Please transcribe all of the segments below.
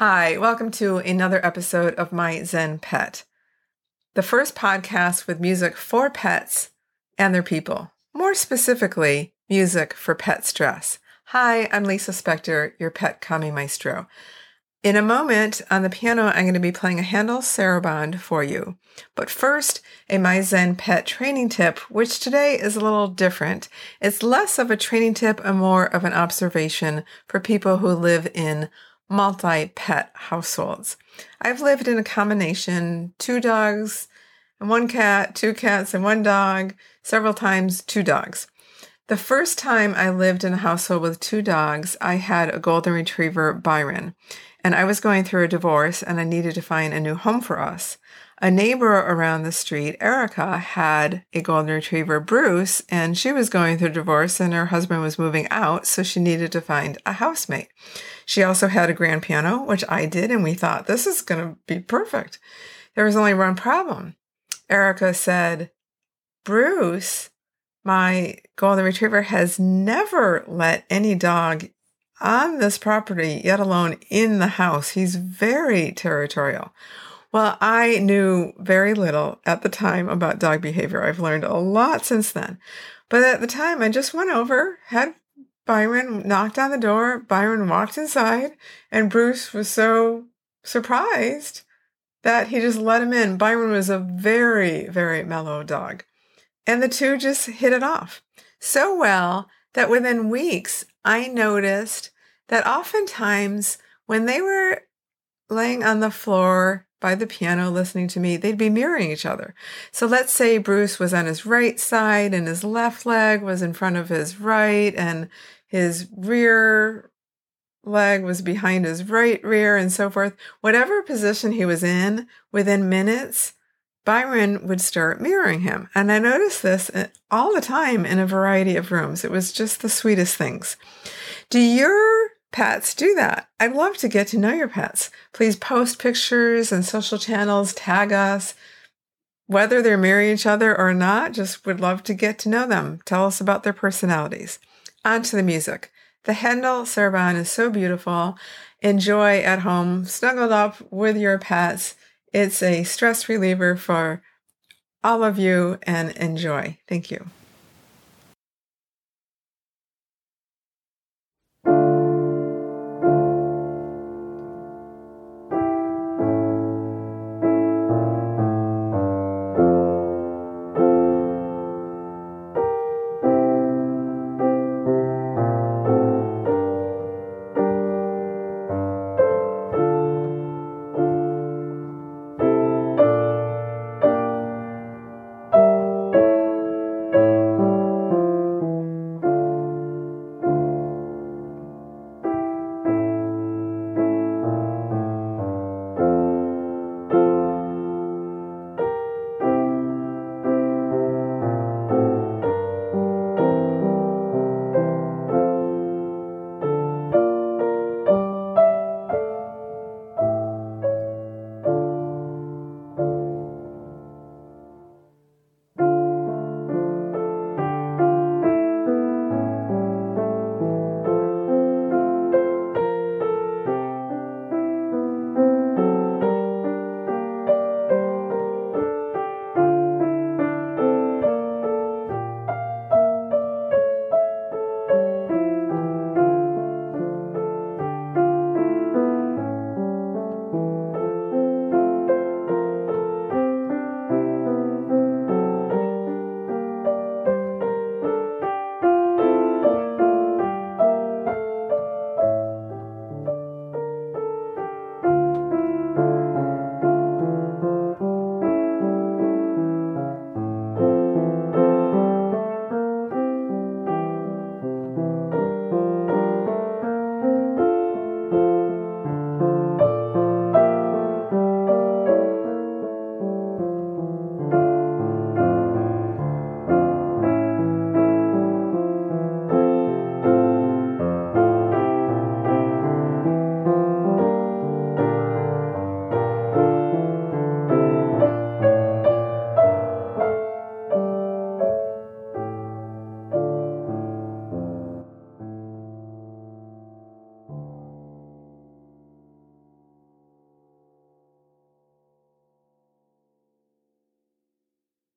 Hi, welcome to another episode of My Zen Pet, the first podcast with music for pets and their people, more specifically, music for pet stress. Hi, I'm Lisa Spector, your pet kami maestro. In a moment on the piano, I'm going to be playing a Handel Sarabande for you. But first, a My Zen pet training tip, which today is a little different. It's less of a training tip and more of an observation for people who live in multi pet households. I've lived in a combination two dogs and one cat, two cats and one dog, several times two dogs. The first time I lived in a household with two dogs, I had a golden retriever, Byron, and I was going through a divorce and I needed to find a new home for us. A neighbor around the street, Erica, had a golden retriever, Bruce, and she was going through divorce and her husband was moving out, so she needed to find a housemate. She also had a grand piano, which I did, and we thought this is going to be perfect. There was only one problem. Erica said, Bruce, my golden retriever, has never let any dog on this property, yet alone in the house. He's very territorial. Well, I knew very little at the time about dog behavior. I've learned a lot since then. But at the time, I just went over, had Byron knocked on the door. Byron walked inside, and Bruce was so surprised that he just let him in. Byron was a very, very mellow dog. And the two just hit it off so well that within weeks, I noticed that oftentimes when they were laying on the floor by the piano listening to me, they'd be mirroring each other. So let's say Bruce was on his right side and his left leg was in front of his right and his rear leg was behind his right rear and so forth. Whatever position he was in within minutes, Byron would start mirroring him. And I noticed this uh, all the time in a variety of rooms. It was just the sweetest things. Do your pets do that. I'd love to get to know your pets. Please post pictures and social channels, tag us. Whether they're marrying each other or not, just would love to get to know them. Tell us about their personalities. On to the music. The Handel Sarabande is so beautiful. Enjoy at home, snuggled up with your pets. It's a stress reliever for all of you and enjoy. Thank you.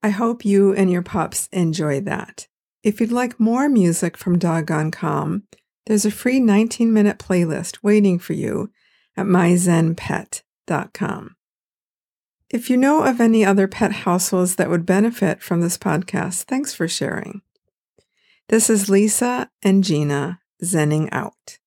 I hope you and your pups enjoy that. If you'd like more music from Doggone Calm, there's a free 19 minute playlist waiting for you at myzenpet.com. If you know of any other pet households that would benefit from this podcast, thanks for sharing. This is Lisa and Gina zenning out.